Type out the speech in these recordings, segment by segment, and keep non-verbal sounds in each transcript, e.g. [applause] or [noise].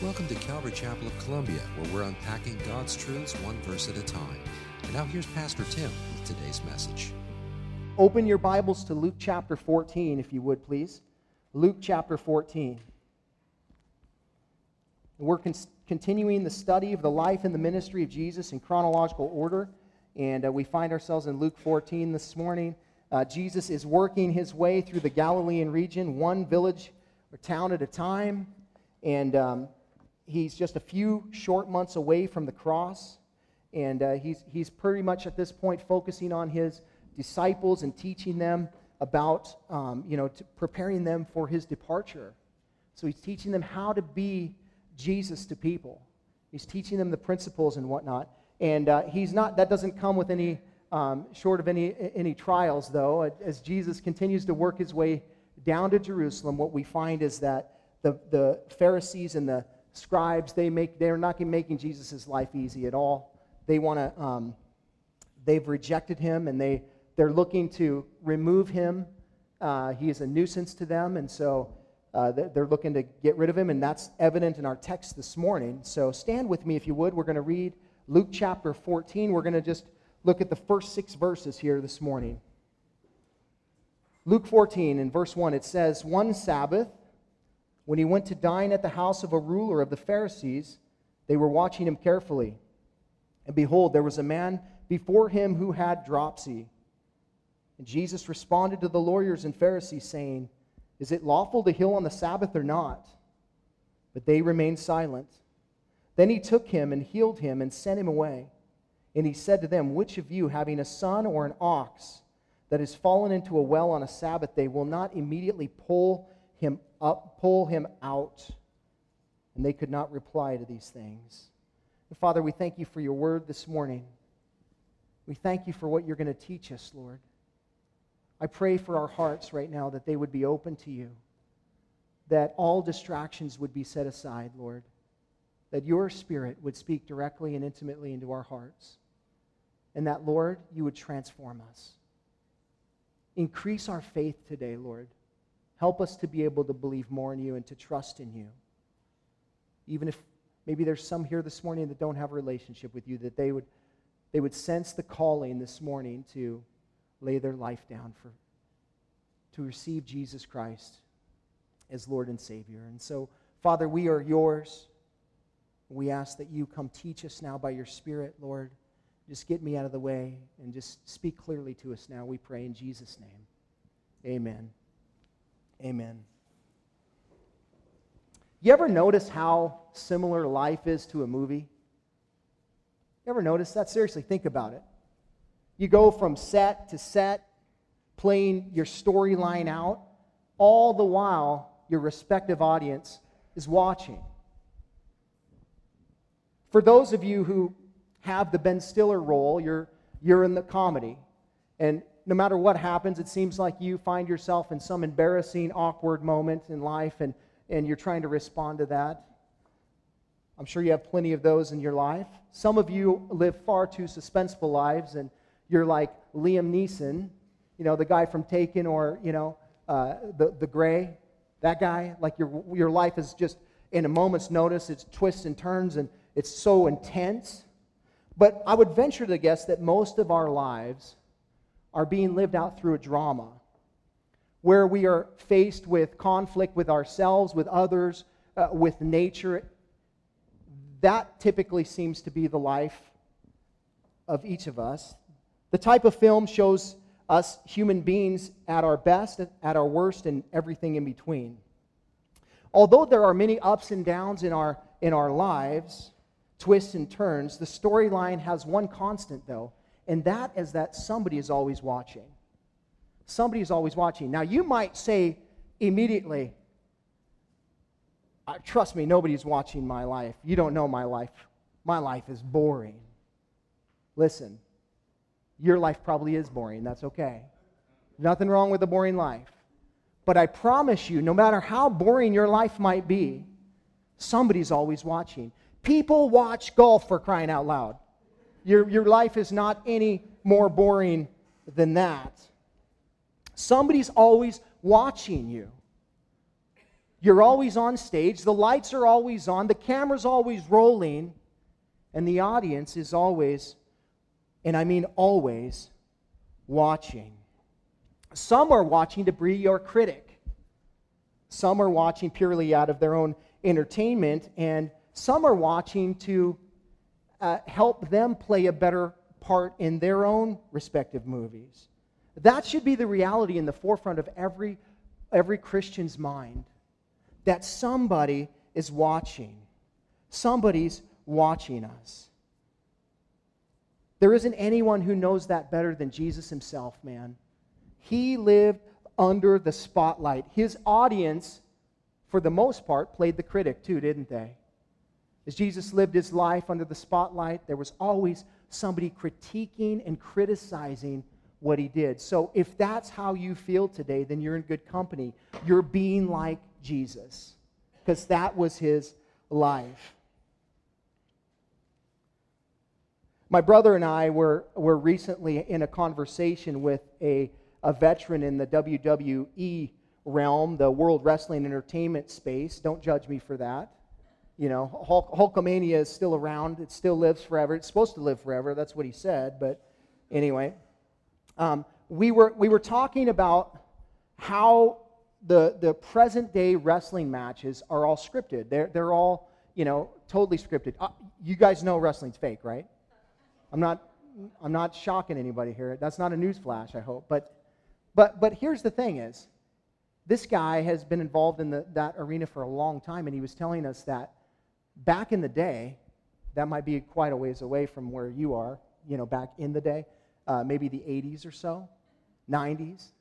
Welcome to Calvary Chapel of Columbia, where we're unpacking God's truths one verse at a time. And now here's Pastor Tim with today's message. Open your Bibles to Luke chapter 14, if you would, please. Luke chapter 14. We're con- continuing the study of the life and the ministry of Jesus in chronological order, and uh, we find ourselves in Luke 14 this morning. Uh, Jesus is working his way through the Galilean region, one village or town at a time, and um, he's just a few short months away from the cross, and uh, he's, he's pretty much at this point focusing on his disciples and teaching them about, um, you know, preparing them for his departure. So he's teaching them how to be Jesus to people. He's teaching them the principles and whatnot. And uh, he's not, that doesn't come with any um, short of any, any trials, though, as Jesus continues to work his way down to Jerusalem, what we find is that the, the Pharisees and the scribes, they make, they're not making Jesus' life easy at all. They want to, um, they've rejected him and they, they're looking to remove him. Uh, he is a nuisance to them, and so uh, they're looking to get rid of him, and that's evident in our text this morning. So stand with me if you would. We're going to read Luke chapter 14. We're going to just look at the first six verses here this morning. Luke 14, in verse 1, it says, One Sabbath, when he went to dine at the house of a ruler of the Pharisees, they were watching him carefully. And behold, there was a man before him who had dropsy. And Jesus responded to the lawyers and Pharisees, saying, Is it lawful to heal on the Sabbath or not? But they remained silent. Then he took him and healed him and sent him away. And he said to them, Which of you, having a son or an ox that has fallen into a well on a Sabbath day, will not immediately pull him up, pull him out? And they could not reply to these things. And Father, we thank you for your word this morning. We thank you for what you're going to teach us, Lord. I pray for our hearts right now that they would be open to you, that all distractions would be set aside, Lord, that your spirit would speak directly and intimately into our hearts and that, Lord, you would transform us. Increase our faith today, Lord. Help us to be able to believe more in you and to trust in you. Even if maybe there's some here this morning that don't have a relationship with you, that they would, they would sense the calling this morning to lay their life down for, to receive Jesus Christ as Lord and Savior. And so, Father, we are yours. We ask that you come teach us now by your Spirit, Lord. Just get me out of the way and just speak clearly to us now, we pray in Jesus' name. Amen. Amen. You ever notice how similar life is to a movie? You ever notice that? Seriously, think about it. You go from set to set, playing your storyline out, all the while your respective audience is watching. For those of you who have the Ben Stiller role, you're, you're in the comedy. And no matter what happens, it seems like you find yourself in some embarrassing, awkward moment in life, and, and you're trying to respond to that. I'm sure you have plenty of those in your life. Some of you live far too suspenseful lives, and you're like Liam Neeson, you know, the guy from Taken, or, you know, uh, the, the Grey, that guy. Like your, your life is just in a moment's notice, it's twists and turns, and it's so intense. But I would venture to guess that most of our lives are being lived out through a drama where we are faced with conflict with ourselves, with others, uh, with nature. That typically seems to be the life of each of us. The type of film shows us human beings at our best, at our worst, and everything in between. Although there are many ups and downs in our, in our lives, twists and turns. The storyline has one constant, though, and that is that somebody is always watching. Somebody is always watching. Now, you might say immediately, trust me, nobody's watching my life. You don't know my life. My life is boring. Listen, your life probably is boring. That's okay. Nothing wrong with a boring life. But I promise you, no matter how boring your life might be, somebody's always watching. People watch golf for crying out loud. Your, your life is not any more boring than that. Somebody's always watching you. You're always on stage, the lights are always on, the camera's always rolling, and the audience is always, and I mean always, watching. Some are watching to be your critic. Some are watching purely out of their own entertainment, and some are watching to uh, help them play a better part in their own respective movies. That should be the reality in the forefront of every, every Christian's mind that somebody is watching. Somebody's watching us. There isn't anyone who knows that better than Jesus himself, man. He lived under the spotlight. His audience, for the most part, played the critic too, didn't they? As Jesus lived his life under the spotlight, there was always somebody critiquing and criticizing what he did. So if that's how you feel today, then you're in good company. You're being like Jesus because that was his life. My brother and I were, were recently in a conversation with a, a veteran in the WWE realm, the World Wrestling Entertainment space. Don't judge me for that. You know, Hulk, Hulkamania is still around. It still lives forever. It's supposed to live forever. That's what he said. But anyway, um, we, were, we were talking about how the, the present day wrestling matches are all scripted. They're, they're all, you know, totally scripted. Uh, you guys know wrestling's fake, right? I'm not, I'm not shocking anybody here. That's not a news flash, I hope. But, but, but here's the thing is, this guy has been involved in the, that arena for a long time, and he was telling us that back in the day, that might be quite a ways away from where you are, you know, back in the day, uh, maybe the 80s or so, 90s.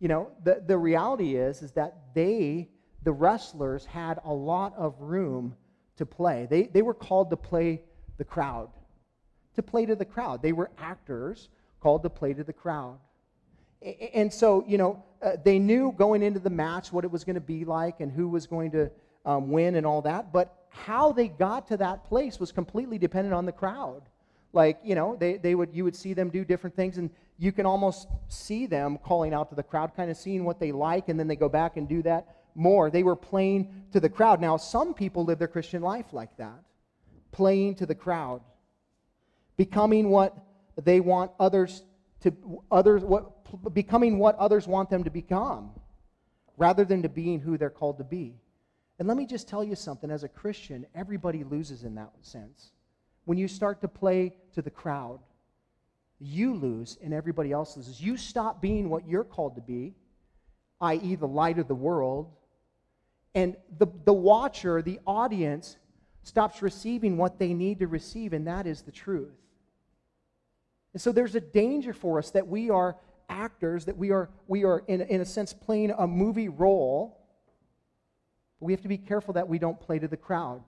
You know, the, the reality is, is that they, the wrestlers, had a lot of room to play. They, they were called to play the crowd, to play to the crowd. They were actors called to play to the crowd. And so, you know, uh, they knew going into the match what it was going to be like and who was going to um, win and all that. But how they got to that place was completely dependent on the crowd. Like, you know, they, they would, you would see them do different things, and you can almost see them calling out to the crowd, kind of seeing what they like, and then they go back and do that more. They were playing to the crowd. Now, some people live their Christian life like that, playing to the crowd, becoming what they want others to, others, what, becoming what others want them to become, rather than to being who they're called to be. And let me just tell you something as a Christian, everybody loses in that sense. When you start to play to the crowd, you lose and everybody else loses. You stop being what you're called to be, i.e., the light of the world, and the, the watcher, the audience, stops receiving what they need to receive, and that is the truth. And so there's a danger for us that we are actors, that we are, we are in, in a sense, playing a movie role we have to be careful that we don't play to the crowd.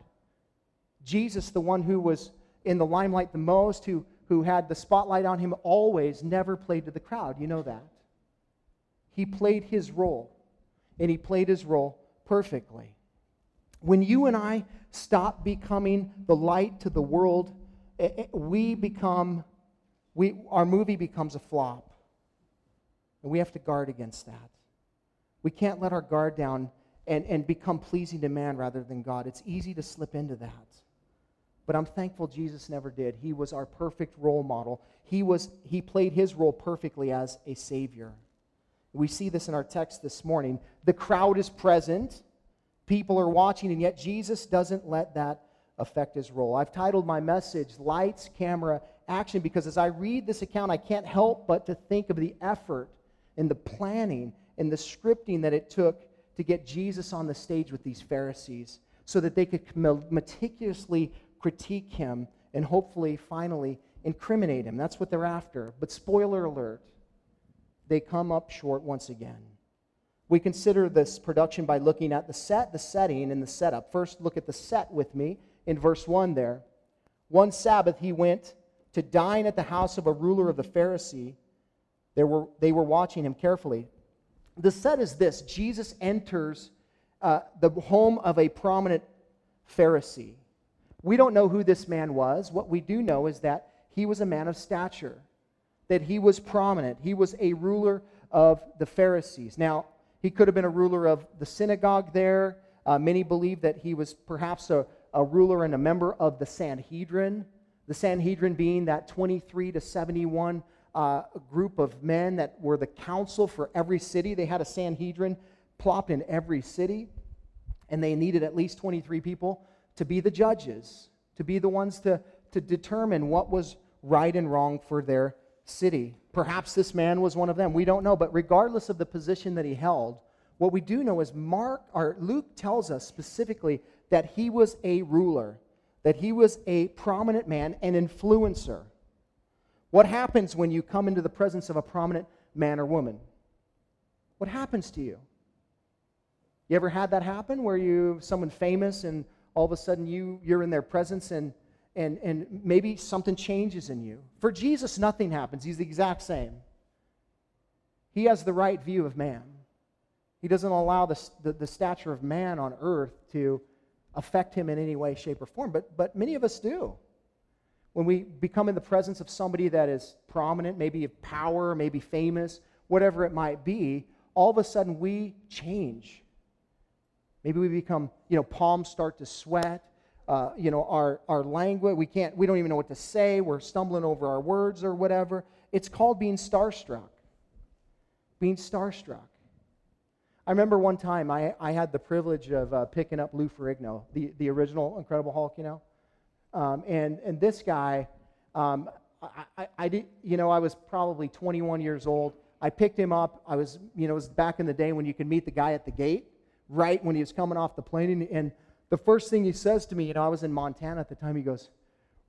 Jesus, the one who was in the limelight the most, who, who had the spotlight on him always, never played to the crowd. You know that. He played his role, and he played his role perfectly. When you and I stop becoming the light to the world, eh, eh, we become, we, our movie becomes a flop. And we have to guard against that. We can't let our guard down and, and become pleasing to man rather than God. It's easy to slip into that. But I'm thankful Jesus never did. He was our perfect role model. He, was, he played his role perfectly as a Savior. We see this in our text this morning. The crowd is present, people are watching, and yet Jesus doesn't let that affect his role. I've titled my message Lights, Camera, Action because as I read this account, I can't help but to think of the effort and the planning and the scripting that it took to get Jesus on the stage with these Pharisees so that they could meticulously critique him and hopefully, finally, incriminate him. That's what they're after. But spoiler alert, they come up short once again. We consider this production by looking at the set, the setting, and the setup. First, look at the set with me in verse 1 there. One Sabbath, he went to dine at the house of a ruler of the Pharisee. There were, they were watching him carefully the set is this Jesus enters uh, the home of a prominent Pharisee. We don't know who this man was. What we do know is that he was a man of stature, that he was prominent. He was a ruler of the Pharisees. Now, he could have been a ruler of the synagogue there. Uh, many believe that he was perhaps a, a ruler and a member of the Sanhedrin. The Sanhedrin being that 23 to 71 uh, group of men that were the council for every city. They had a Sanhedrin plopped in every city, and they needed at least 23 people to be the judges, to be the ones to, to determine what was right and wrong for their city. Perhaps this man was one of them. We don't know. But regardless of the position that he held, what we do know is Mark or Luke tells us specifically that he was a ruler, that he was a prominent man, an influencer. What happens when you come into the presence of a prominent man or woman? What happens to you? You ever had that happen where you someone famous and all of a sudden you you're in their presence and and and maybe something changes in you. For Jesus nothing happens. He's the exact same. He has the right view of man. He doesn't allow the, the, the stature of man on earth to affect him in any way, shape, or form. But, but many of us do. When we become in the presence of somebody that is prominent, maybe of power, maybe famous, whatever it might be, all of a sudden we change. Maybe we become, you know, palms start to sweat. Uh, you know, our, our language, we can't, we don't even know what to say. We're stumbling over our words or whatever. It's called being starstruck. Being starstruck. I remember one time I, I had the privilege of uh, picking up Lou Ferrigno, the, the original Incredible Hulk, you know. Um, and, and this guy, um, I, I, I, did, you know, I was probably 21 years old. I picked him up. I was, you know, it was back in the day when you could meet the guy at the gate, right when he was coming off the plane. And, and the first thing he says to me, you know, I was in Montana at the time, he goes,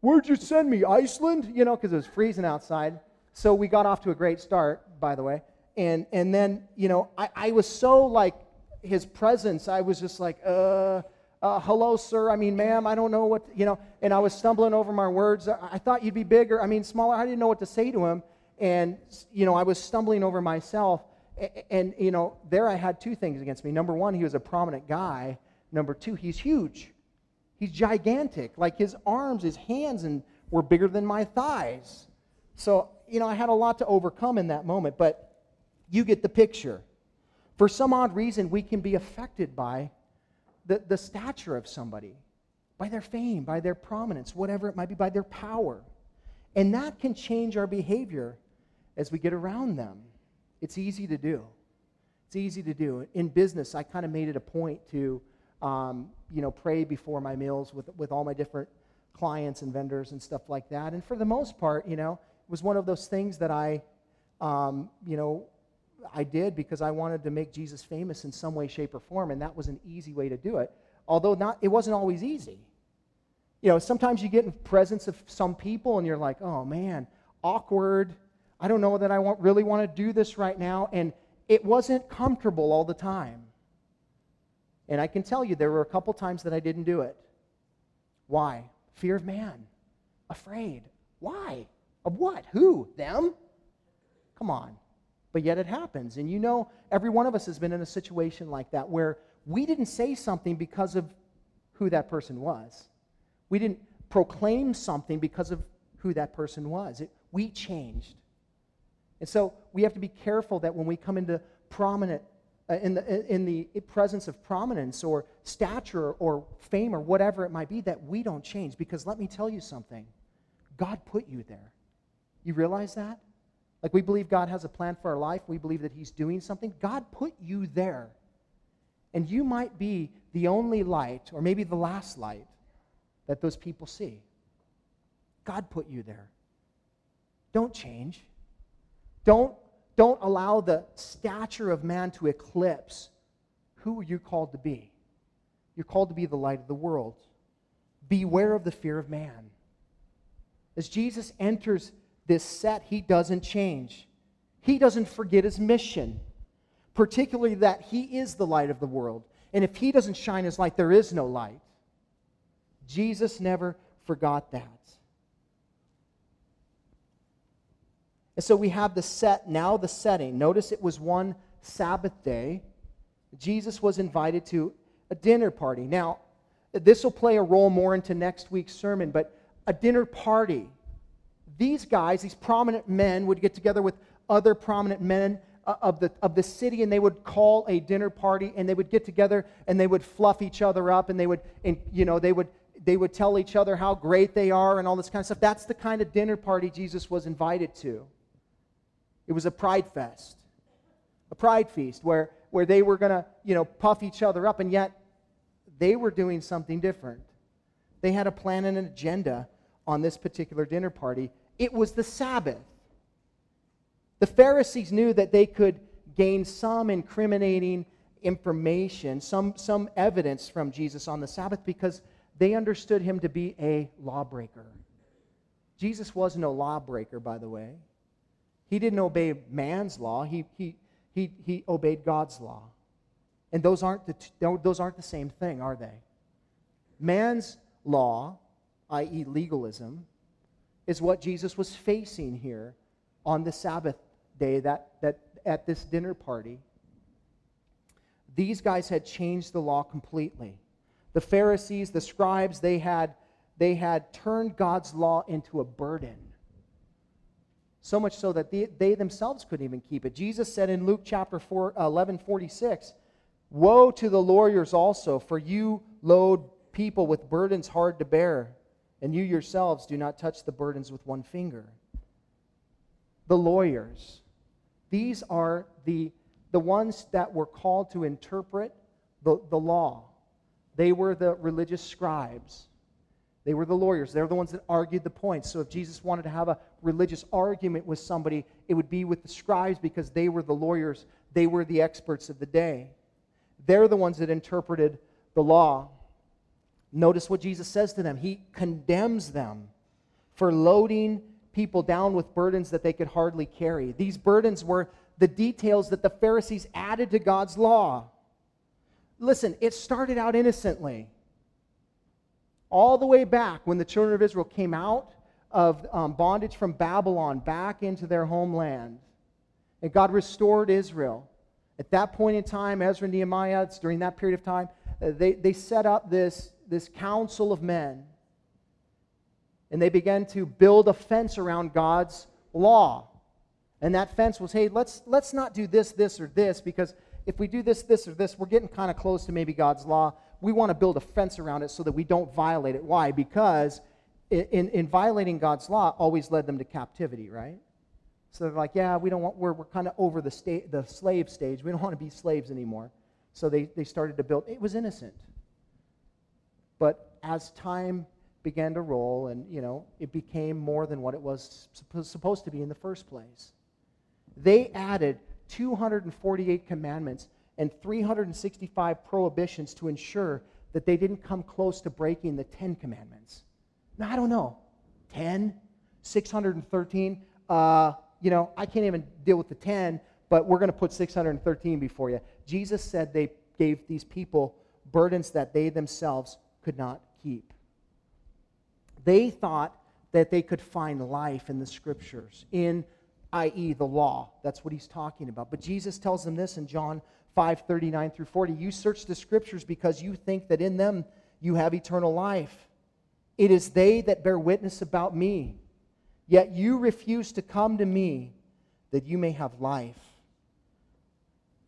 Where'd you send me? Iceland? You know, because it was freezing outside. So we got off to a great start, by the way. And, and then, you know, I, I was so like his presence, I was just like, uh, uh, hello, sir. I mean, ma'am, I don't know what, you know, and I was stumbling over my words. I, I thought you'd be bigger, I mean, smaller. I didn't know what to say to him. And, you know, I was stumbling over myself. And, and, you know, there I had two things against me. Number one, he was a prominent guy. Number two, he's huge. He's gigantic. Like his arms, his hands, and were bigger than my thighs. So, you know, I had a lot to overcome in that moment. But you get the picture. For some odd reason, we can be affected by the, the stature of somebody, by their fame, by their prominence, whatever it might be, by their power. And that can change our behavior as we get around them. It's easy to do. It's easy to do. In business, I kind of made it a point to, um, you know, pray before my meals with, with all my different clients and vendors and stuff like that. And for the most part, you know, it was one of those things that I, um, you know, I did because I wanted to make Jesus famous in some way, shape, or form, and that was an easy way to do it. Although not, it wasn't always easy. You know, sometimes you get in presence of some people and you're like, oh man, awkward. I don't know that I want, really want to do this right now. And it wasn't comfortable all the time. And I can tell you, there were a couple times that I didn't do it. Why? Fear of man. Afraid. Why? Of what? Who? Them? Come on but yet it happens. And you know, every one of us has been in a situation like that where we didn't say something because of who that person was. We didn't proclaim something because of who that person was. It, we changed. And so we have to be careful that when we come into prominent, uh, in, the, in the presence of prominence or stature or fame or whatever it might be, that we don't change. Because let me tell you something God put you there. You realize that? Like we believe God has a plan for our life, we believe that He's doing something. God put you there. And you might be the only light, or maybe the last light, that those people see. God put you there. Don't change. Don't, don't allow the stature of man to eclipse who you're called to be. You're called to be the light of the world. Beware of the fear of man. As Jesus enters this set, he doesn't change. He doesn't forget his mission, particularly that he is the light of the world. And if he doesn't shine his light, there is no light. Jesus never forgot that. And so we have the set, now the setting. Notice it was one Sabbath day. Jesus was invited to a dinner party. Now, this will play a role more into next week's sermon, but a dinner party these guys, these prominent men, would get together with other prominent men uh, of, the, of the city and they would call a dinner party and they would get together and they would fluff each other up and they would, and, you know, they would, they would tell each other how great they are and all this kind of stuff. That's the kind of dinner party Jesus was invited to. It was a pride fest, a pride feast where, where they were going to, you know, puff each other up, and yet they were doing something different. They had a plan and an agenda on this particular dinner party. It was the Sabbath. The Pharisees knew that they could gain some incriminating information, some, some evidence from Jesus on the Sabbath because they understood him to be a lawbreaker. Jesus was no lawbreaker, by the way. He didn't obey man's law, he, he, he, he obeyed God's law. And those aren't, the t- those aren't the same thing, are they? Man's law, i.e., legalism, is what Jesus was facing here on the Sabbath day that, that at this dinner party. These guys had changed the law completely. The Pharisees, the scribes, they had, they had turned God's law into a burden. So much so that they, they themselves couldn't even keep it. Jesus said in Luke chapter 4, uh, 11 46, Woe to the lawyers also, for you load people with burdens hard to bear, and you yourselves do not touch the burdens with one finger. The lawyers, these are the, the ones that were called to interpret the, the law. They were the religious scribes. They were the lawyers. They're the ones that argued the points. So if Jesus wanted to have a religious argument with somebody, it would be with the scribes because they were the lawyers. They were the experts of the day. They're the ones that interpreted the law. Notice what Jesus says to them. He condemns them for loading people down with burdens that they could hardly carry. These burdens were the details that the Pharisees added to God's law. Listen, it started out innocently. All the way back when the children of Israel came out of um, bondage from Babylon back into their homeland, and God restored Israel. At that point in time, Ezra and Nehemiah, during that period of time, uh, they, they set up this, this council of men. And they began to build a fence around God's law. And that fence was, hey, let's, let's not do this, this, or this, because if we do this, this, or this, we're getting kind of close to maybe God's law. We want to build a fence around it so that we don't violate it. Why? Because in, in violating God's law always led them to captivity, right? So they're like, yeah, we don't want, we're, we're kind of over the, sta- the slave stage. We don't want to be slaves anymore. So they, they started to build. It was innocent. But as time began to roll and, you know, it became more than what it was supposed to be in the first place. They added 248 commandments and 365 prohibitions to ensure that they didn't come close to breaking the 10 commandments. Now, I don't know. 10? 613? Uh, you know, I can't even deal with the 10, but we're going to put 613 before you. Jesus said they gave these people burdens that they themselves could not keep. They thought that they could find life in the scriptures, in i.e., the law. That's what he's talking about. But Jesus tells them this in John 5 39 through 40. You search the scriptures because you think that in them you have eternal life. It is they that bear witness about me. Yet you refuse to come to me that you may have life.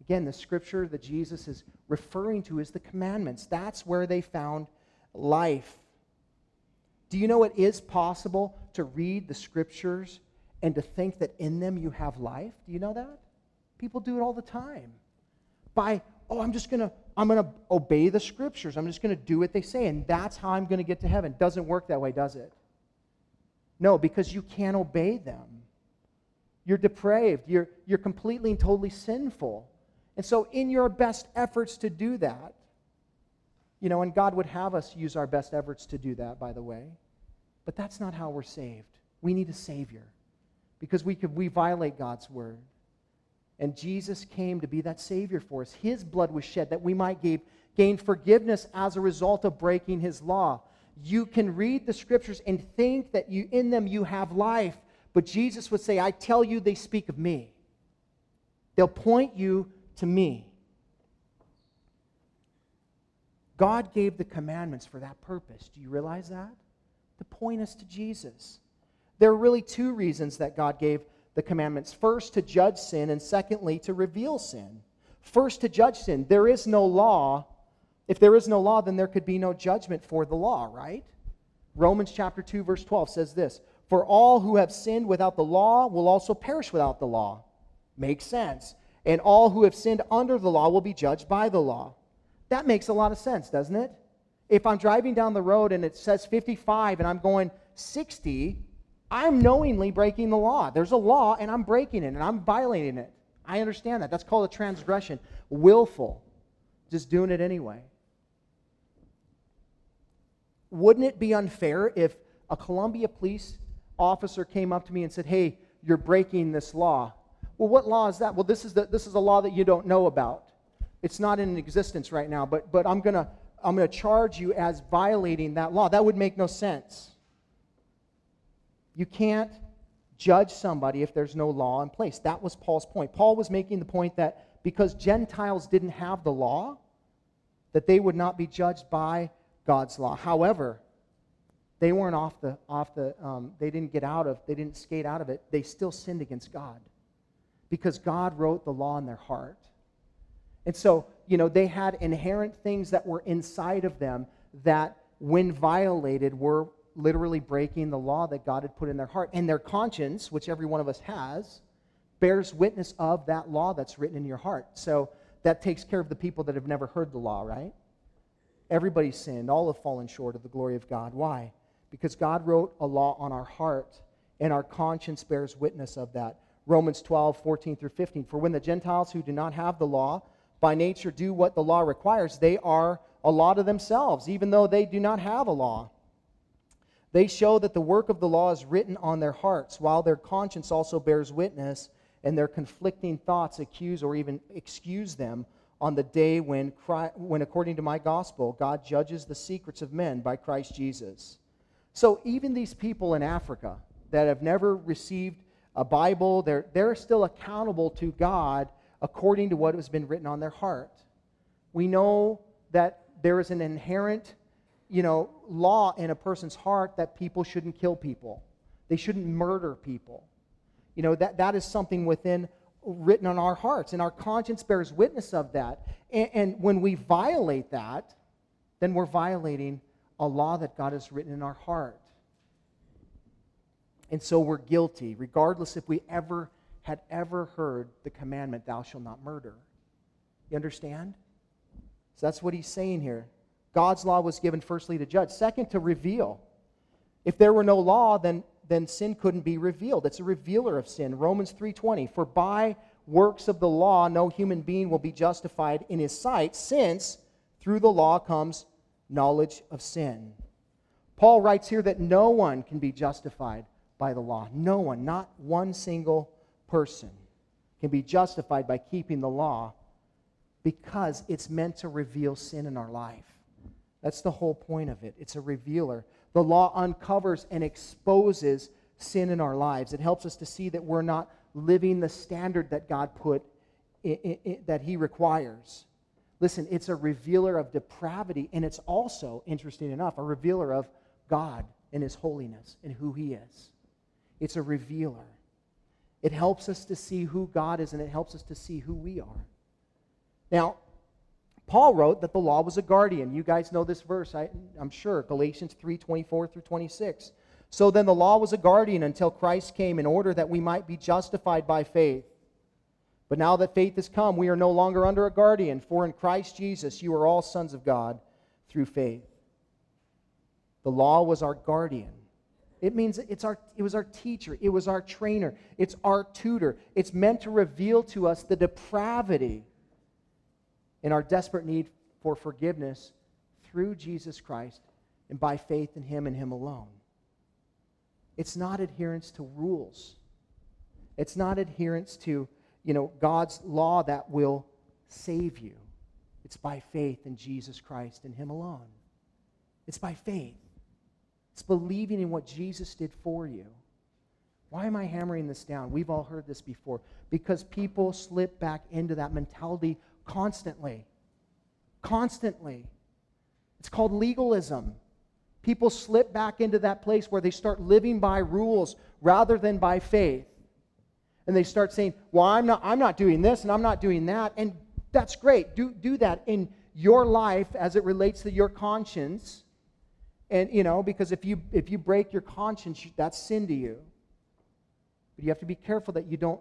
Again, the scripture that Jesus is referring to is the commandments. That's where they found life. Do you know it is possible to read the scriptures and to think that in them you have life? Do you know that? People do it all the time. By, oh, I'm just going to I'm going to obey the scriptures. I'm just going to do what they say and that's how I'm going to get to heaven. Doesn't work that way, does it? No, because you can't obey them. You're depraved. You're, you're completely and totally sinful. And so, in your best efforts to do that, you know, and God would have us use our best efforts to do that, by the way, but that's not how we're saved. We need a Savior because we, could, we violate God's word. And Jesus came to be that Savior for us. His blood was shed that we might gain, gain forgiveness as a result of breaking His law you can read the scriptures and think that you in them you have life but jesus would say i tell you they speak of me they'll point you to me god gave the commandments for that purpose do you realize that to point us to jesus there are really two reasons that god gave the commandments first to judge sin, and secondly to reveal sin. First to judge sin. There is no law. If there is no law, then there could be no judgment for the law, right? Romans chapter 2, verse 12 says this For all who have sinned without the law will also perish without the law. Makes sense. And all who have sinned under the law will be judged by the law. That makes a lot of sense, doesn't it? If I'm driving down the road and it says 55 and I'm going 60, I'm knowingly breaking the law. There's a law and I'm breaking it and I'm violating it. I understand that. That's called a transgression. Willful. Just doing it anyway. Wouldn't it be unfair if a Columbia police officer came up to me and said, Hey, you're breaking this law? Well, what law is that? Well, this is, the, this is a law that you don't know about. It's not in existence right now, but, but I'm going to I'm going to charge you as violating that law. That would make no sense. You can't judge somebody if there's no law in place. That was Paul's point. Paul was making the point that because Gentiles didn't have the law, that they would not be judged by God's law. However, they weren't off the off the um, they didn't get out of they didn't skate out of it. They still sinned against God because God wrote the law in their heart. And so, you know, they had inherent things that were inside of them that, when violated, were literally breaking the law that God had put in their heart. And their conscience, which every one of us has, bears witness of that law that's written in your heart. So that takes care of the people that have never heard the law, right? Everybody's sinned. All have fallen short of the glory of God. Why? Because God wrote a law on our heart, and our conscience bears witness of that. Romans 12, 14 through 15. For when the Gentiles who do not have the law by nature do what the law requires, they are a law to themselves, even though they do not have a law. They show that the work of the law is written on their hearts, while their conscience also bears witness, and their conflicting thoughts accuse or even excuse them on the day when, Christ, when according to my gospel, God judges the secrets of men by Christ Jesus. So even these people in Africa that have never received a Bible, they're, they're still accountable to God according to what has been written on their heart. We know that there is an inherent, you know, law in a person's heart that people shouldn't kill people. They shouldn't murder people. You know, that, that is something within written on our hearts, and our conscience bears witness of that. And, and when we violate that, then we're violating a law that God has written in our heart. And so we're guilty, regardless if we ever had ever heard the commandment, Thou shalt not murder. You understand? So that's what he's saying here. God's law was given firstly to judge, second to reveal. If there were no law, then, then sin couldn't be revealed. It's a revealer of sin. Romans 3:20. For by works of the law no human being will be justified in his sight, since through the law comes knowledge of sin. Paul writes here that no one can be justified by the law. No one, not one single person can be justified by keeping the law because it's meant to reveal sin in our life. That's the whole point of it. It's a revealer. The law uncovers and exposes sin in our lives. It helps us to see that we're not living the standard that God put in, in, in, that He requires. Listen, it's a revealer of depravity, and it's also, interesting enough, a revealer of God and His holiness and who He is. It's a revealer. It helps us to see who God is and it helps us to see who we are. Now, Paul wrote that the law was a guardian. You guys know this verse, I, am sure, Galatians 3 24 through 26. So then the law was a guardian until Christ came in order that we might be justified by faith. But now that faith has come, we are no longer under a guardian, for in Christ Jesus you are all sons of God through faith. The law was our guardian. It means it's our, it was our teacher, it was our trainer, it's our tutor. It's meant to reveal to us the depravity and our desperate need for forgiveness through Jesus Christ and by faith in Him and Him alone. It's not adherence to rules. It's not adherence to, you know, God's law that will save you. It's by faith in Jesus Christ and Him alone. It's by faith. It's believing in what Jesus did for you. Why am I hammering this down? We've all heard this before. Because people slip back into that mentality constantly. Constantly. It's called legalism. People slip back into that place where they start living by rules rather than by faith. and they start saying, Well, I'm not, I'm not doing this and I'm not doing that. And that's great. Do, do that in your life as it relates to your conscience. And, you know, because if you, if you break your conscience, that's sin to you. But you have to be careful that you don't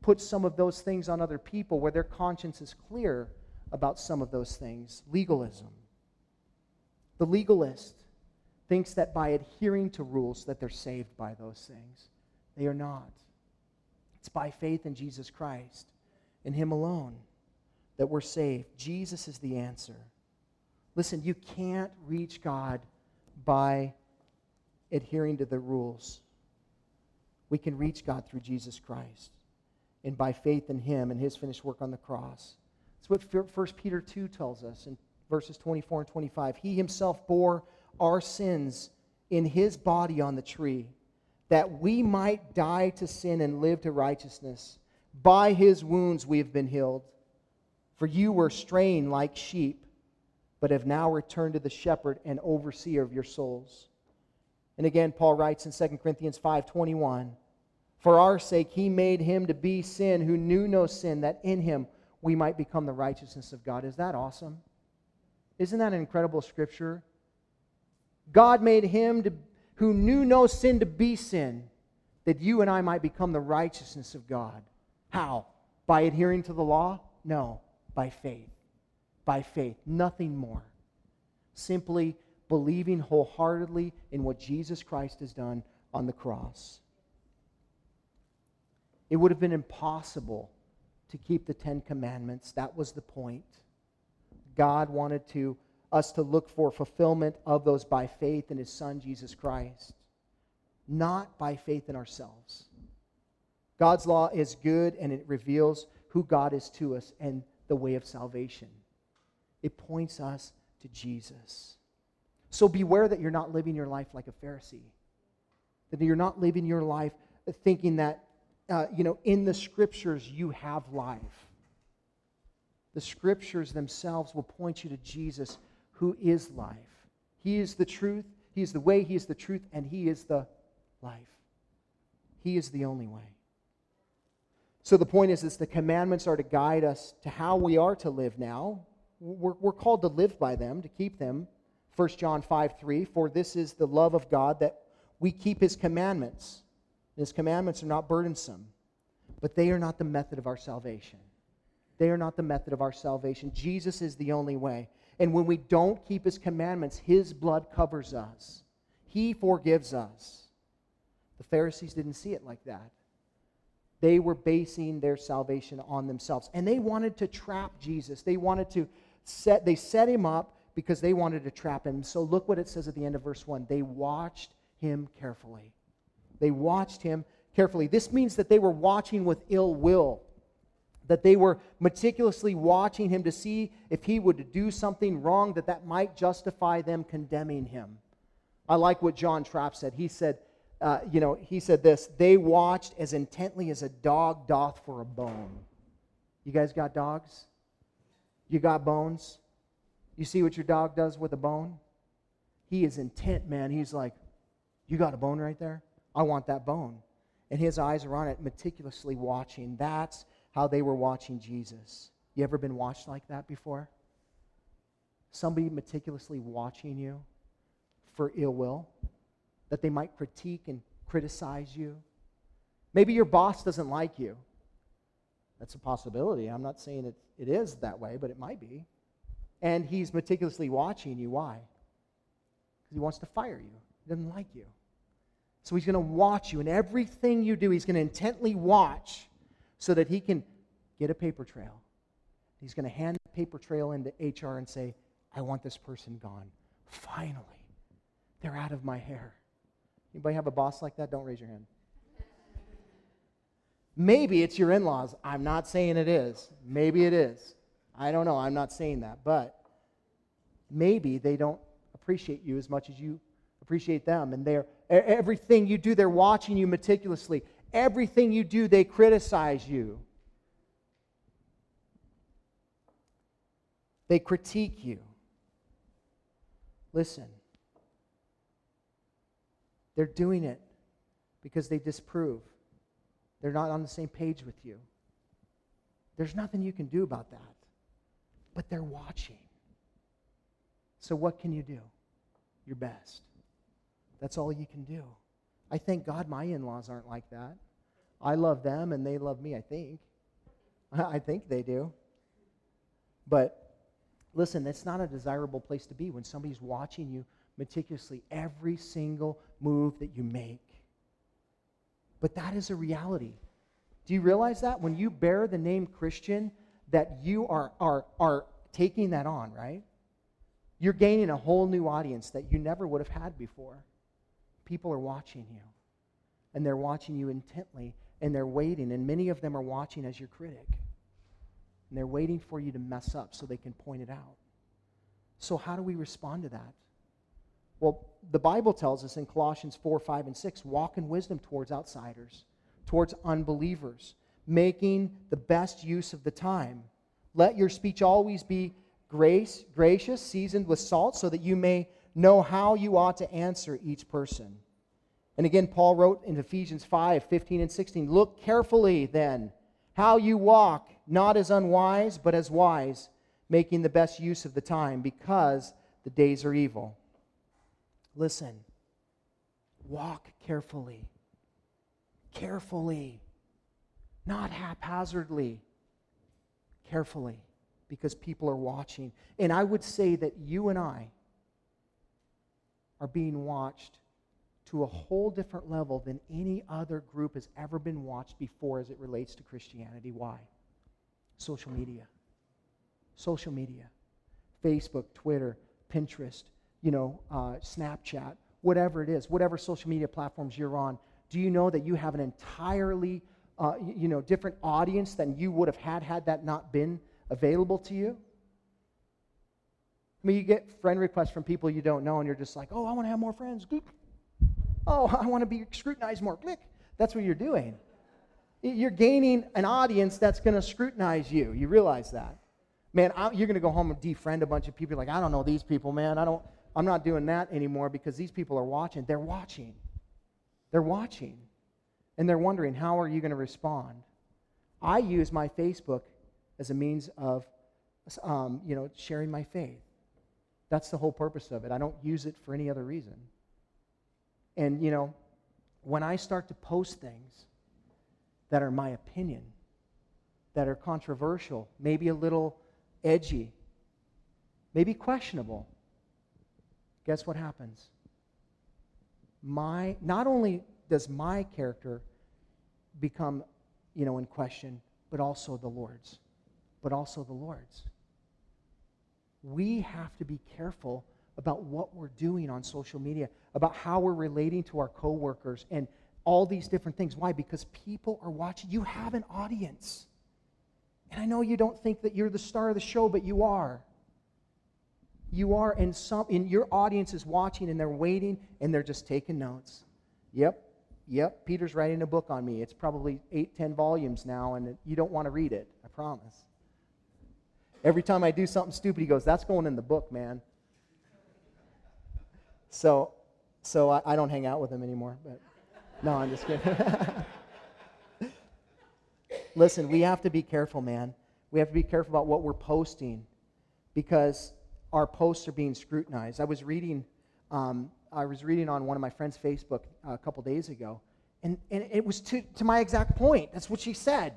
put some of those things on other people where their conscience is clear about some of those things. Legalism. The legalist thinks that by adhering to rules that they're saved by those things. They are not. It's by faith in Jesus Christ, in him alone, that we're saved. Jesus is the answer. Listen, you can't reach God by adhering to the rules. We can reach God through Jesus Christ and by faith in him and his finished work on the cross. That's what 1 Peter 2 tells us in verses 24 and 25. He himself bore our sins in his body on the tree, that we might die to sin and live to righteousness. By his wounds we have been healed. For you were straying like sheep, but have now returned to the shepherd and overseer of your souls. And again, Paul writes in 2 Corinthians 5:21, For our sake he made him to be sin who knew no sin, that in him we might become the righteousness of God. Is that awesome? Isn't that an incredible scripture? God made him to, who knew no sin to be sin, that you and I might become the righteousness of God. How? By adhering to the law? No, by faith. By faith, nothing more. Simply believing wholeheartedly in what Jesus Christ has done on the cross. It would have been impossible to keep the Ten Commandments. That was the point. God wanted to us to look for fulfillment of those by faith in his son Jesus Christ, not by faith in ourselves. God's law is good and it reveals who God is to us and the way of salvation. It points us to Jesus. So beware that you're not living your life like a Pharisee. That you're not living your life thinking that, uh, you know, in the scriptures you have life. The scriptures themselves will point you to Jesus who is life. He is the truth, He is the way, He is the truth, and He is the life. He is the only way. So the point is, is the commandments are to guide us to how we are to live now. We're, we're called to live by them, to keep them. 1 John 5 3, for this is the love of God that we keep his commandments. His commandments are not burdensome, but they are not the method of our salvation. They are not the method of our salvation. Jesus is the only way. And when we don't keep his commandments, his blood covers us, he forgives us. The Pharisees didn't see it like that. They were basing their salvation on themselves. And they wanted to trap Jesus. They wanted to set, they set him up because they wanted to trap him. So look what it says at the end of verse 1. They watched him carefully. They watched him carefully. This means that they were watching with ill will that they were meticulously watching him to see if he would do something wrong that that might justify them condemning him. I like what John Trapp said. He said, uh, you know, he said this, they watched as intently as a dog doth for a bone. You guys got dogs? You got bones? You see what your dog does with a bone? He is intent, man. He's like, you got a bone right there? I want that bone. And his eyes are on it, meticulously watching. That's how they were watching Jesus. You ever been watched like that before? Somebody meticulously watching you for ill will, that they might critique and criticize you. Maybe your boss doesn't like you. That's a possibility. I'm not saying it, it is that way, but it might be. And he's meticulously watching you. Why? Because he wants to fire you. He doesn't like you. So he's going to watch you, and everything you do, he's going to intently watch so that he can get a paper trail. He's going to hand the paper trail into HR and say, I want this person gone. Finally, they're out of my hair. Anybody have a boss like that? Don't raise your hand. Maybe it's your in laws. I'm not saying it is. Maybe it is. I don't know. I'm not saying that. But maybe they don't appreciate you as much as you appreciate them. And they're, everything you do, they're watching you meticulously. Everything you do, they criticize you. They critique you. Listen, they're doing it because they disprove They're not on the same page with you. There's nothing you can do about that. But they're watching. So, what can you do? Your best. That's all you can do. I thank God my in laws aren't like that. I love them and they love me, I think. [laughs] I think they do. But listen, that's not a desirable place to be when somebody's watching you meticulously every single move that you make. But that is a reality. Do you realize that? When you bear the name Christian, that you are, are, are taking that on, right? You're gaining a whole new audience that you never would have had before. People are watching you, and they're watching you intently, and they're waiting, and many of them are watching as your critic. And they're waiting for you to mess up so they can point it out. So, how do we respond to that? Well, the Bible tells us in Colossians 4, 5, and 6 walk in wisdom towards outsiders, towards unbelievers, making the best use of the time. Let your speech always be grace, gracious, seasoned with salt, so that you may know how you ought to answer each person. And again, Paul wrote in Ephesians 5, 15 and 16 Look carefully then how you walk, not as unwise, but as wise, making the best use of the time, because the days are evil. Listen, walk carefully. Carefully. Not haphazardly. Carefully, because people are watching. And I would say that you and I are being watched to a whole different level than any other group has ever been watched before as it relates to Christianity. Why? Social media. Social media. Facebook, Twitter, Pinterest, you know, uh, Snapchat, whatever it is, whatever social media platforms you're on, do you know that you have an entirely, uh, you know, different audience than you would have had had that not been available to you? I mean, you get friend requests from people you don't know, and you're just like, oh, I want to have more friends. Oh, I want to be scrutinized more. Click. That's what you're doing. You're gaining an audience that's going to scrutinize you. You realize that. Man, I, you're going to go home and defriend a bunch of people. Like, I don't know these people, man. I don't, I'm not doing that anymore because these people are watching. They're watching. They're watching. And they're wondering, how are you going to respond? I use my Facebook as a means of, um, you know, sharing my faith. That's the whole purpose of it. I don't use it for any other reason. And, you know, when I start to post things that are my opinion, that are controversial, maybe a little edgy, maybe questionable, guess what happens? My, not only does my character become, you know, in question, but also the Lord's. But also the Lord's. We have to be careful about what we're doing on social media, about how we're relating to our coworkers and all these different things. Why? Because people are watching. You have an audience. And I know you don't think that you're the star of the show, but you are you are in some in your audience is watching and they're waiting and they're just taking notes. Yep yep peter's writing a book on me. It's probably eight ten volumes now and you don't want to read it i promise. Every time i do something stupid he goes that's going in the book man. So so i, I don't hang out with him anymore but no i'm just kidding. [laughs] Listen we have to be careful man. We have to be careful about what we're posting because our posts are being scrutinized. I was reading, um, I was reading on one of my friend's Facebook uh, a couple days ago, and, and it was to, to my exact point. That's what she said.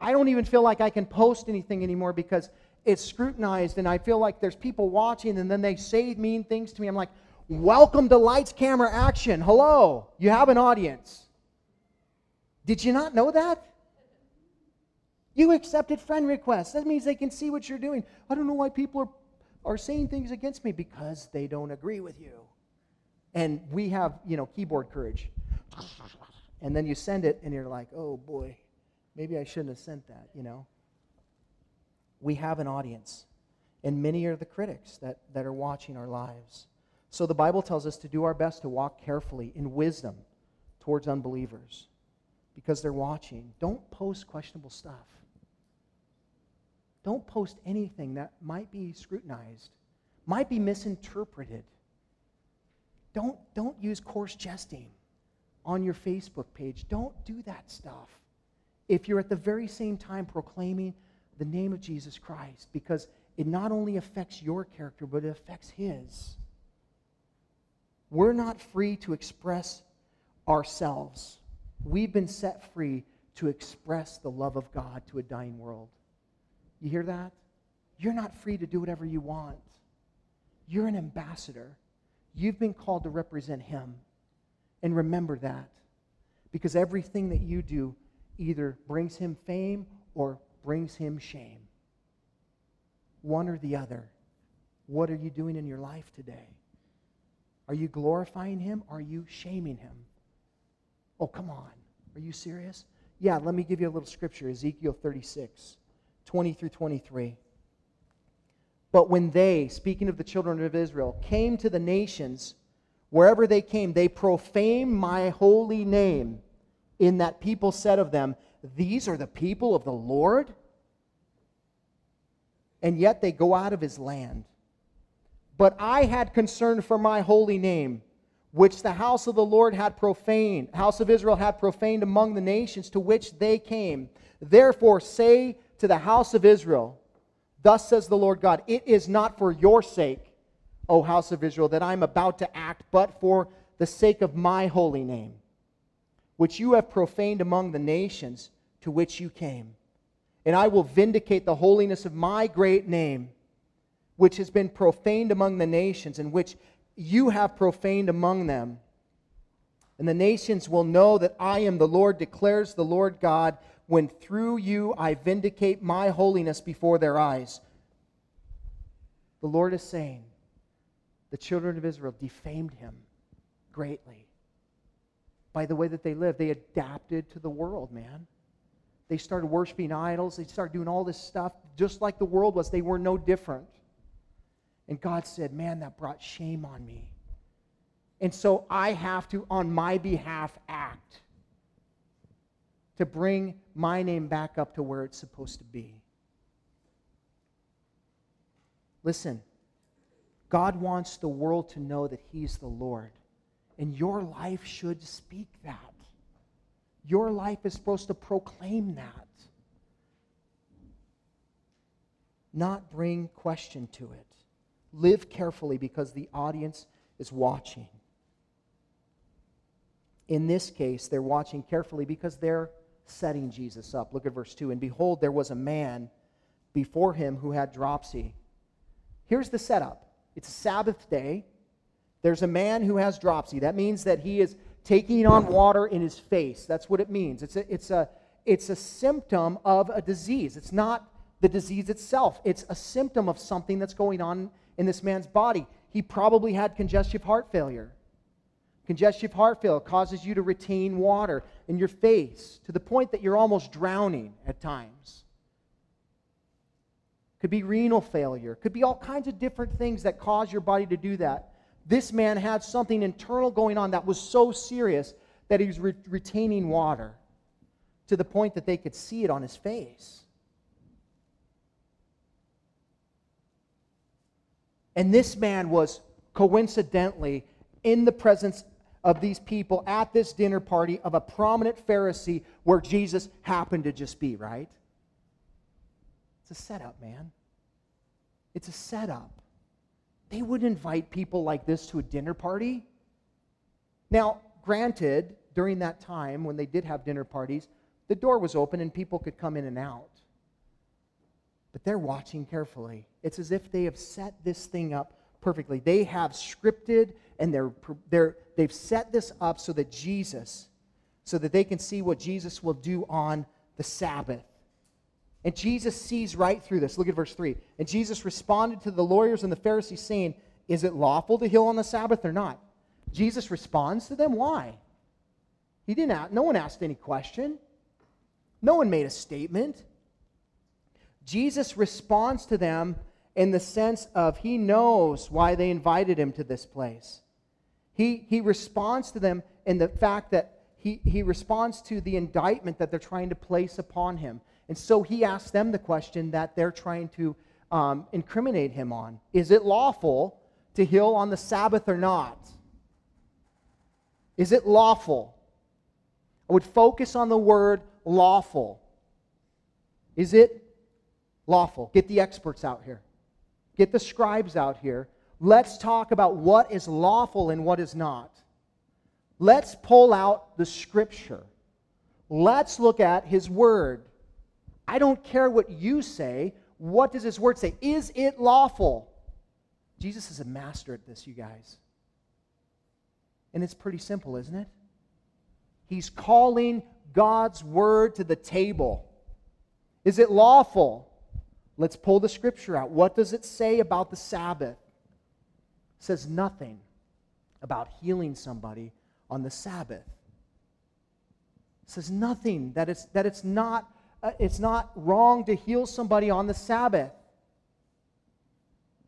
I don't even feel like I can post anything anymore because it's scrutinized, and I feel like there's people watching, and then they say mean things to me. I'm like, welcome to lights, camera, action. Hello, you have an audience. Did you not know that? You accepted friend requests. That means they can see what you're doing. I don't know why people are, are saying things against me because they don't agree with you. And we have, you know, keyboard courage. And then you send it and you're like, oh boy, maybe I shouldn't have sent that, you know. We have an audience. And many are the critics that, that are watching our lives. So the Bible tells us to do our best to walk carefully in wisdom towards unbelievers because they're watching. Don't post questionable stuff. Don't post anything that might be scrutinized, might be misinterpreted. Don't, don't use coarse jesting. on your Facebook page. Don't do that stuff. If you're at the very same time proclaiming the name of Jesus Christ, because it not only affects your character, but it affects his. We're not free to express ourselves. We've been set free to express the love of God to a dying world. You hear that? You're not free to do whatever you want. You're an ambassador. You've been called to represent Him. And remember that. Because everything that you do either brings Him fame or brings Him shame. One or the other. What are you doing in your life today? Are you glorifying Him? Or are you shaming Him? Oh, come on. Are you serious? Yeah, let me give you a little scripture Ezekiel 36, 20 through 23. But when they, speaking of the children of Israel, came to the nations, wherever they came, they profaned my holy name, in that people said of them, These are the people of the Lord? And yet they go out of his land. But I had concern for my holy name, which the house of the Lord had profaned, house of Israel had profaned among the nations to which they came. Therefore, say to the house of Israel, Thus says the Lord God, It is not for your sake, O house of Israel, that I am about to act, but for the sake of my holy name, which you have profaned among the nations to which you came. And I will vindicate the holiness of my great name, which has been profaned among the nations, and which you have profaned among them. And the nations will know that I am the Lord, declares the Lord God when through you I vindicate my holiness before their eyes. The Lord is saying, the children of Israel defamed him greatly by the way that they lived. They adapted to the world, man. They started worshiping idols. They started doing all this stuff just like the world was. They were no different. And God said, Man, that brought shame on me. And so I have to, on my behalf, act to bring my name back up to where it's supposed to be. Listen, God wants the world to know that He's the Lord, and your life should speak that. Your life is supposed to proclaim that, not bring question to it. Live carefully because the audience is watching. In this case, they're watching carefully because they're setting Jesus up. Look at verse 2. And behold, there was a man before him who had dropsy. Here's the setup it's a Sabbath day. There's a man who has dropsy. That means that he is taking on water in his face. That's what it means. It's a, it's a, it's a symptom of a disease. It's not the disease itself, it's a symptom of something that's going on in this man's body. He probably had congestive heart failure. Congestive heart failure causes you to retain water in your face to the point that you're almost drowning at times. Could be renal failure. Could be all kinds of different things that cause your body to do that. This man had something internal going on that was so serious that he was re- retaining water to the point that they could see it on his face. And this man was coincidentally in the presence of these people at this dinner party of a prominent Pharisee where Jesus happened to just be, right? It's a setup, man. It's a setup. They would invite people like this to a dinner party. Now, granted, during that time when they did have dinner parties, the door was open and people could come in and out. But they're watching carefully. It's as if they have set this thing up perfectly. They have scripted and they're, they're, they've set this up so that Jesus, so that they can see what Jesus will do on the Sabbath. And Jesus sees right through this. Look at verse 3. And Jesus responded to the lawyers and the Pharisees, saying, Is it lawful to heal on the Sabbath or not? Jesus responds to them. Why? He didn't ask, no one asked any question. No one made a statement. Jesus responds to them in the sense of he knows why they invited him to this place. He, he responds to them in the fact that he, he responds to the indictment that they're trying to place upon him. And so he asks them the question that they're trying to um, incriminate him on Is it lawful to heal on the Sabbath or not? Is it lawful? I would focus on the word lawful. Is it lawful? Get the experts out here, get the scribes out here. Let's talk about what is lawful and what is not. Let's pull out the scripture. Let's look at his word. I don't care what you say. What does his word say? Is it lawful? Jesus is a master at this, you guys. And it's pretty simple, isn't it? He's calling God's word to the table. Is it lawful? Let's pull the scripture out. What does it say about the Sabbath? It says nothing about healing somebody on the Sabbath. It says nothing that it's, that it's, not, uh, it's not wrong to heal somebody on the Sabbath.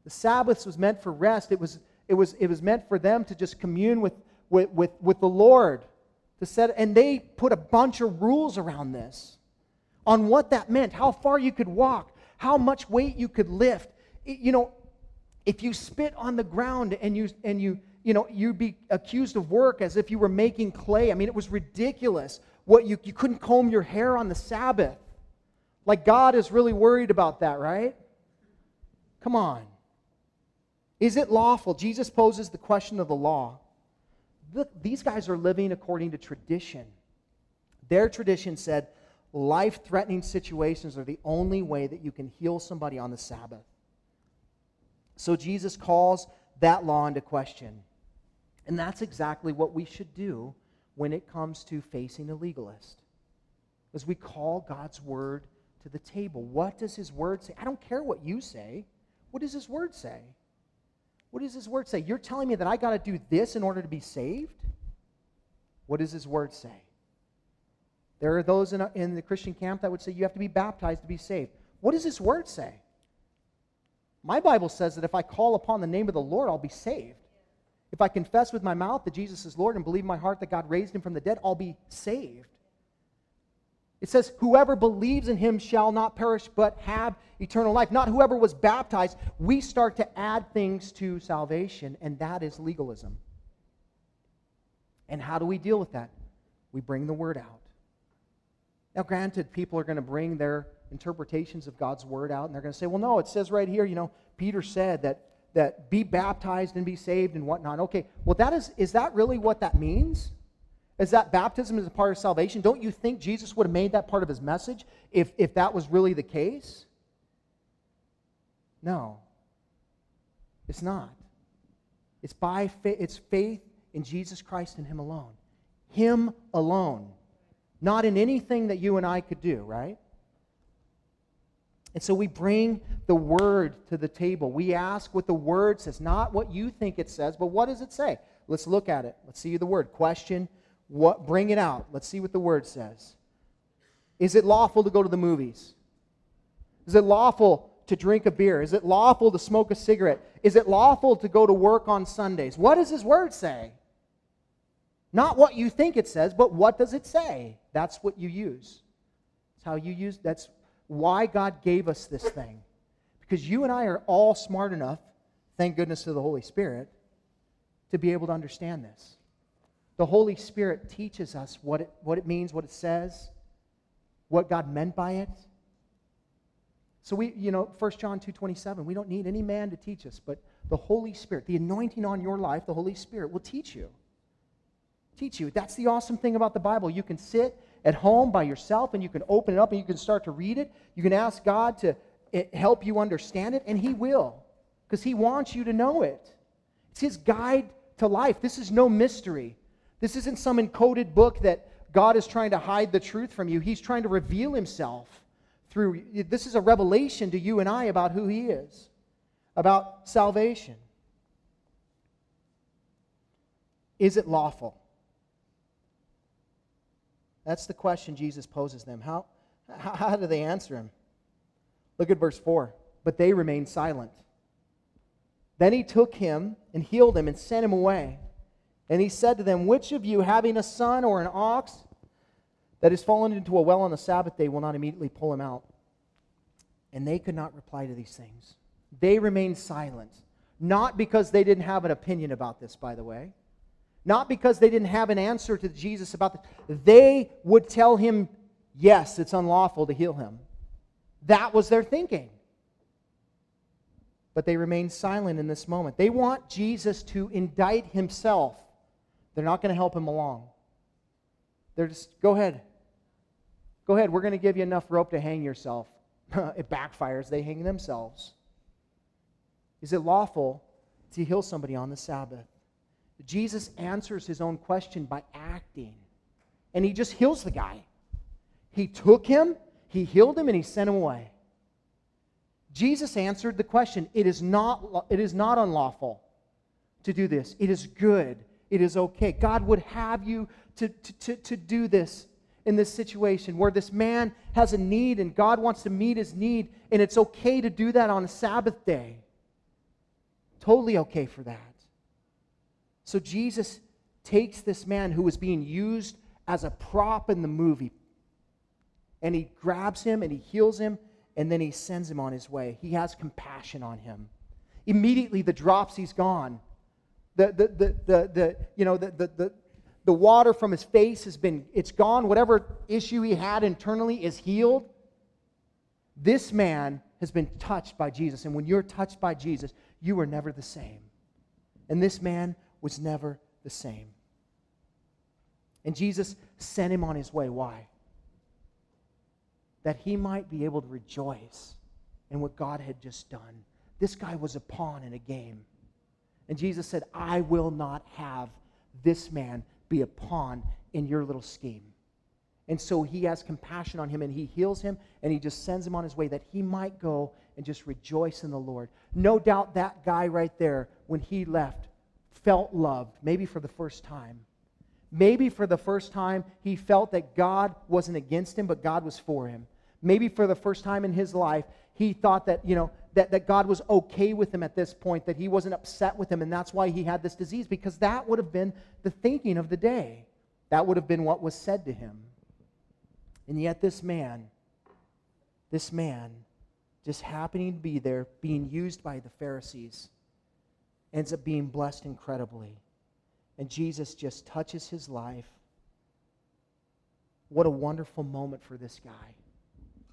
The Sabbath was meant for rest. It was, it was, it was meant for them to just commune with, with, with, with the Lord. To set, and they put a bunch of rules around this on what that meant, how far you could walk, how much weight you could lift. You know, if you spit on the ground and you, and you, you know, you'd be accused of work as if you were making clay. I mean, it was ridiculous. What you, you couldn't comb your hair on the Sabbath. Like God is really worried about that, right? Come on. Is it lawful? Jesus poses the question of the law. Look, these guys are living according to tradition. Their tradition said life threatening situations are the only way that you can heal somebody on the Sabbath. So Jesus calls that law into question. And that's exactly what we should do when it comes to facing a legalist. As we call God's word to the table. What does his word say? I don't care what you say. What does his word say? What does his word say? You're telling me that I got to do this in order to be saved? What does his word say? There are those in, a, in the Christian camp that would say you have to be baptized to be saved. What does this word say? My Bible says that if I call upon the name of the Lord, I'll be saved. If I confess with my mouth that Jesus is Lord and believe in my heart that God raised him from the dead, I'll be saved. It says, Whoever believes in him shall not perish, but have eternal life. Not whoever was baptized. We start to add things to salvation, and that is legalism. And how do we deal with that? We bring the word out. Now, granted, people are going to bring their interpretations of God's word out, and they're going to say, well, no, it says right here, you know, Peter said that, that be baptized and be saved and whatnot. Okay, well, that is, is that really what that means? Is that baptism is a part of salvation? Don't you think Jesus would have made that part of his message if, if that was really the case? No. It's not. It's by faith, it's faith in Jesus Christ and him alone. Him alone. Not in anything that you and I could do, right? And so we bring the word to the table. We ask what the word says, not what you think it says, but what does it say? Let's look at it. Let's see the word. Question what, bring it out. Let's see what the word says. Is it lawful to go to the movies? Is it lawful to drink a beer? Is it lawful to smoke a cigarette? Is it lawful to go to work on Sundays? What does his word say? Not what you think it says, but what does it say? That's what you use. That's how you use that's why God gave us this thing. Because you and I are all smart enough, thank goodness to the Holy Spirit, to be able to understand this. The Holy Spirit teaches us what it, what it means, what it says, what God meant by it. So we, you know, 1 John 2.27, we don't need any man to teach us, but the Holy Spirit, the anointing on your life, the Holy Spirit will teach you. Teach you. That's the awesome thing about the Bible. You can sit at home by yourself and you can open it up and you can start to read it. You can ask God to eh, help you understand it, and He will, because He wants you to know it. It's His guide to life. This is no mystery. This isn't some encoded book that God is trying to hide the truth from you. He's trying to reveal himself through this is a revelation to you and I about who he is, about salvation. Is it lawful? That's the question Jesus poses them. How, how, do they answer him? Look at verse 4. But they remained silent. Then he took him and healed him and sent him away. And he said to them, Which of you, having a son or an ox that has fallen into a well on the Sabbath day, will not immediately pull him out? And they could not reply to these things. They remained silent, not because they didn't have an opinion about this, by the way, Not because they didn't have an answer to Jesus about this. They would tell him, yes, it's unlawful to heal him. That was their thinking. But they remain silent in this moment. They want Jesus to indict himself. They're not going to help him along. They're just, go ahead. Go ahead. We're going to give you enough rope to hang yourself. [laughs] it backfires. They hang themselves. Is it lawful to heal somebody on the Sabbath? Jesus answers his own question by acting. And he just heals the guy. He took him, he healed him, and he sent him away. Jesus answered the question it is not, it is not unlawful to do this, it is good, it is okay. God would have you to, to, to, to do this in this situation where this man has a need and God wants to meet his need, and it's okay to do that on a Sabbath day. Totally okay for that. So Jesus takes this man who was being used as a prop in the movie, and he grabs him and he heals him, and then he sends him on his way. He has compassion on him. Immediately, the dropsy's gone. The, the, the, the, the you know, the, the, the, the water from his face has been, it's gone. Whatever issue he had internally is healed. This man has been touched by Jesus. And when you're touched by Jesus, you are never the same. And this man was never the same. And Jesus sent him on his way. Why? That he might be able to rejoice in what God had just done. This guy was a pawn in a game. And Jesus said, I will not have this man be a pawn in your little scheme. And so he has compassion on him and he heals him and he just sends him on his way that he might go and just rejoice in the Lord. No doubt that guy right there, when he left, felt loved, maybe for the first time. Maybe for the first time, he felt that God wasn't against him, but God was for him. Maybe for the first time in his life, he thought that, you know, that, that God was okay with him at this point, that he wasn't upset with him, and that's why he had this disease, because that would have been the thinking of the day. That would have been what was said to him. And yet, this man, this man, just happening to be there, being used by the Pharisees, ends up being blessed incredibly. And Jesus just touches his life. What a wonderful moment for this guy.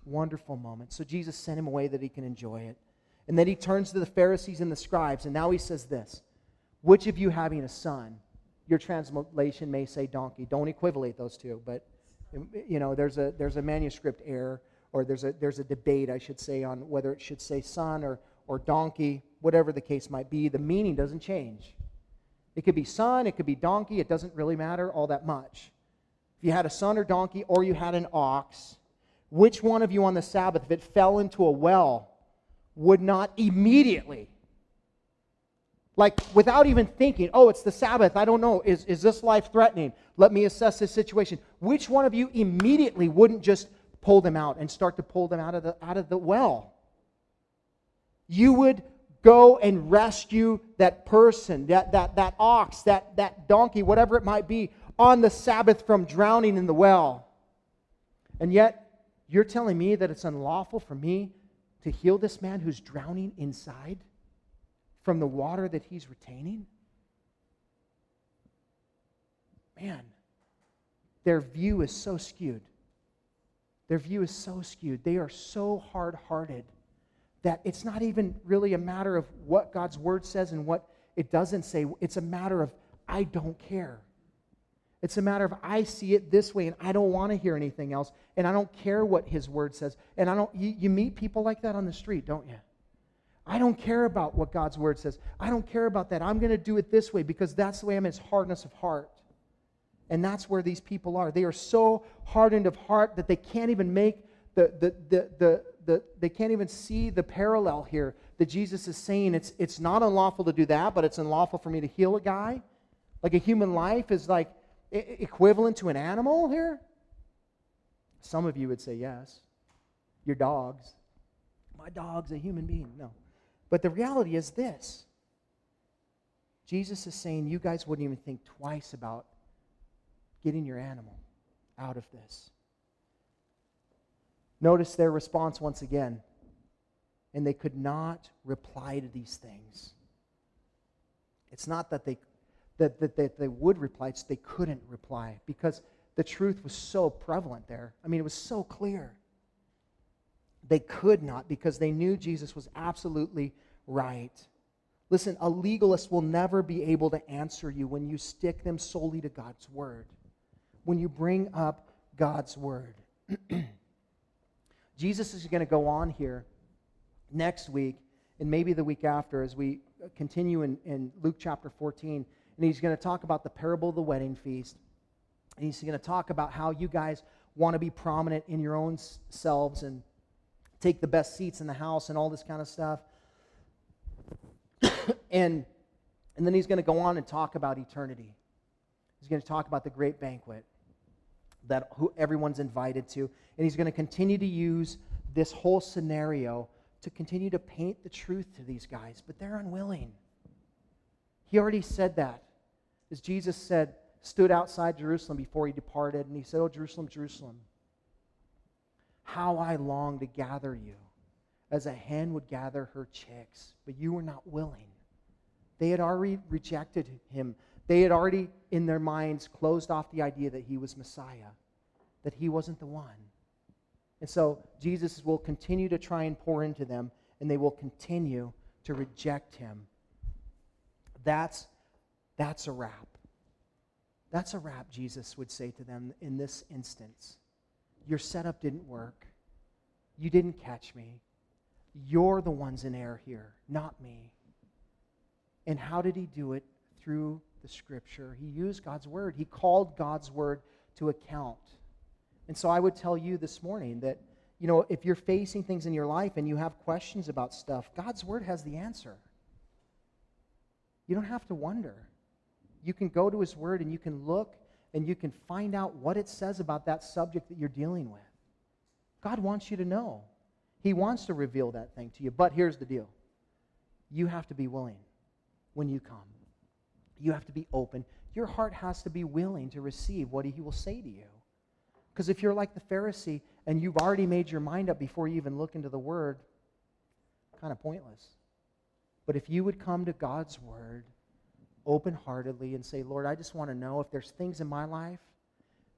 Wonderful moment. So Jesus sent him away that he can enjoy it. And then he turns to the Pharisees and the scribes, and now he says this Which of you having a son? Your translation may say donkey. Don't equivalate those two, but you know, there's a there's a manuscript error, or there's a there's a debate, I should say, on whether it should say son or or donkey whatever the case might be, the meaning doesn't change. It could be son, it could be donkey, it doesn't really matter all that much. If you had a son or donkey or you had an ox, which one of you on the Sabbath, if it fell into a well, would not immediately, like without even thinking, oh, it's the Sabbath, I don't know, is, is this life threatening? Let me assess this situation. Which one of you immediately wouldn't just pull them out and start to pull them out of the, out of the well? You would go and rescue that person, that, that, that ox, that, that donkey, whatever it might be, on the Sabbath from drowning in the well. And yet, you're telling me that it's unlawful for me to heal this man who's drowning inside from the water that he's retaining? Man, their view is so skewed. Their view is so skewed. They are so hard hearted that it's not even really a matter of what God's word says and what it doesn't say. It's a matter of, I don't care. It's a matter of I see it this way and I don't want to hear anything else and I don't care what his word says. And I don't you, you, meet people like that on the street, don't you? I don't care about what God's word says. I don't care about that. I'm going to do it this way because that's the way I'm. It's hardness of heart. And that's where these people are. They are so hardened of heart that they can't even make the, the, the, the, the, they can't even see the parallel here that Jesus is saying it's, it's not unlawful to do that, but it's unlawful for me to heal a guy. Like a human life is like equivalent to an animal here? Some of you would say yes. Your dogs. My dog's a human being. No. But the reality is this Jesus is saying you guys wouldn't even think twice about getting your animal out of this. Notice their response once again. And they could not reply to these things. It's not that they that, that, that they would reply, it's they couldn't reply because the truth was so prevalent there. I mean, it was so clear. They could not because they knew Jesus was absolutely right. Listen, a legalist will never be able to answer you when you stick them solely to God's word, when you bring up God's word. [clears throat] Jesus is going to go on here next week and maybe the week after as we continue in, in Luke chapter 14. And he's going to talk about the parable of the wedding feast. And he's going to talk about how you guys want to be prominent in your own selves and take the best seats in the house and all this kind of stuff. [coughs] and, and then he's going to go on and talk about eternity. He's going to talk about the great banquet that who everyone's invited to. And he's going to continue to use this whole scenario to continue to paint the truth to these guys, but they're unwilling. He already said that. As Jesus said, stood outside Jerusalem before he departed, and he said, Oh, Jerusalem, Jerusalem, how I long to gather you as a hen would gather her chicks, but you were not willing. They had already rejected him. They had already, in their minds, closed off the idea that he was Messiah, that he wasn't the one. And so Jesus will continue to try and pour into them, and they will continue to reject him. That's, that's a wrap. That's a wrap, Jesus would say to them in this instance. Your setup didn't work. You didn't catch me. You're the ones in error here, not me. And how did he do it? Through the scripture. He used God's word, he called God's word to account. And so I would tell you this morning that, you know, if you're facing things in your life and you have questions about stuff, God's word has the answer. You don't have to wonder. You can go to his word and you can look and you can find out what it says about that subject that you're dealing with. God wants you to know. He wants to reveal that thing to you. But here's the deal you have to be willing when you come. You have to be open. Your heart has to be willing to receive what he will say to you. Because if you're like the Pharisee and you've already made your mind up before you even look into the Word, kind of pointless. But if you would come to God's Word open heartedly and say, Lord, I just want to know if there's things in my life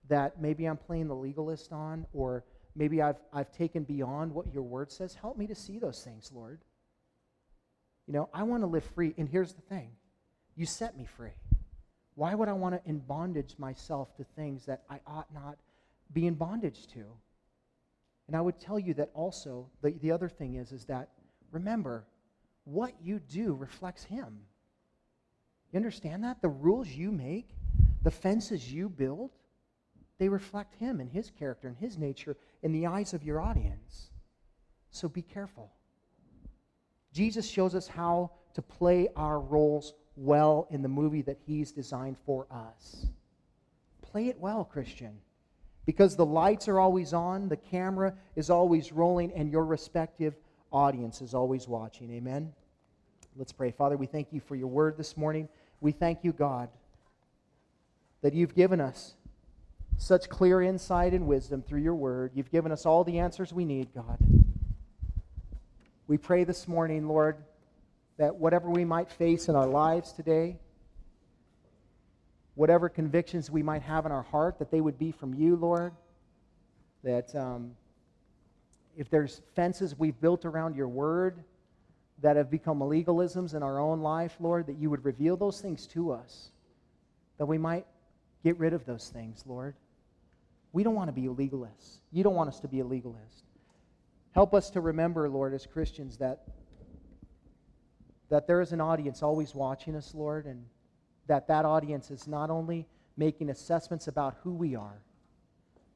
that maybe I'm playing the legalist on, or maybe I've, I've taken beyond what your Word says, help me to see those things, Lord. You know, I want to live free. And here's the thing you set me free. Why would I want to in bondage myself to things that I ought not be in bondage to? And I would tell you that also, the, the other thing is, is that remember, what you do reflects Him. You understand that? The rules you make, the fences you build, they reflect Him and His character and His nature in the eyes of your audience. So be careful. Jesus shows us how to play our roles well in the movie that He's designed for us. Play it well, Christian, because the lights are always on, the camera is always rolling, and your respective audience is always watching. Amen? Let's pray. Father, we thank you for your word this morning. We thank you, God, that you've given us such clear insight and wisdom through your word. You've given us all the answers we need, God. We pray this morning, Lord, that whatever we might face in our lives today, whatever convictions we might have in our heart, that they would be from you, Lord. That um, if there's fences we've built around your word that have become legalisms in our own life, Lord, that you would reveal those things to us, that we might get rid of those things, Lord. We don't want to be legalists. You don't want us to be a legalist. Help us to remember, Lord, as Christians, that that there is an audience always watching us, Lord, and that that audience is not only making assessments about who we are,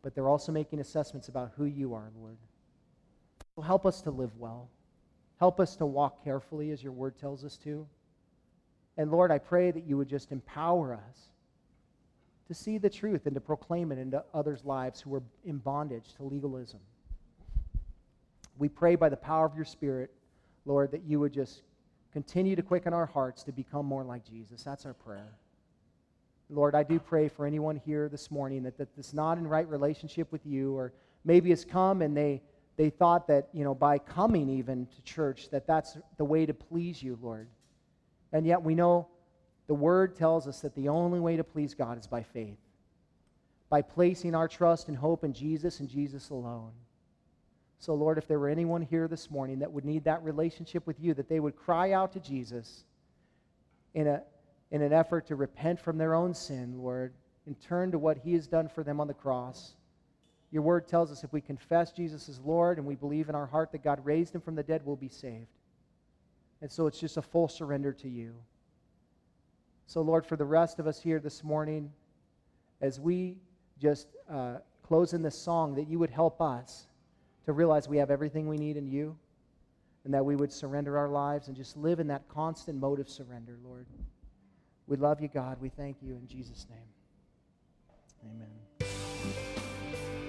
but they're also making assessments about who you are, Lord. So help us to live well. Help us to walk carefully as your word tells us to. And Lord, I pray that you would just empower us to see the truth and to proclaim it into others' lives who are in bondage to legalism. We pray by the power of your Spirit, Lord, that you would just Continue to quicken our hearts to become more like Jesus. That's our prayer. Lord, I do pray for anyone here this morning that, that is not in right relationship with you, or maybe has come and they, they thought that, you know, by coming even to church, that that's the way to please you, Lord. And yet we know The Word tells us that the only way to please God is by faith, by placing our trust and hope in Jesus and Jesus alone. So, Lord, if there were anyone here this morning that would need that relationship with you, that they would cry out to Jesus in, a, in an effort to repent from their own sin, Lord, and turn to what he has done for them on the cross. Your word tells us if we confess Jesus as Lord and we believe in our heart that God raised him from the dead, we'll be saved. And so it's just a full surrender to you. So, Lord, for the rest of us here this morning, as we just uh, close in this song, that you would help us to realize we have everything we need in you and that we would surrender our lives and just live in that constant mode of surrender, Lord. We love you, God. We thank you in Jesus' name. Amen.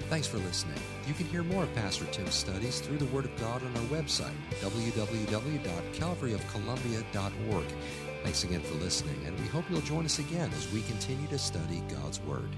Thanks for listening. You can hear more of Pastor Tim's studies through the Word of God on our website, www.calvaryofcolumbia.org. Thanks again for listening, and we hope you'll join us again as we continue to study God's Word.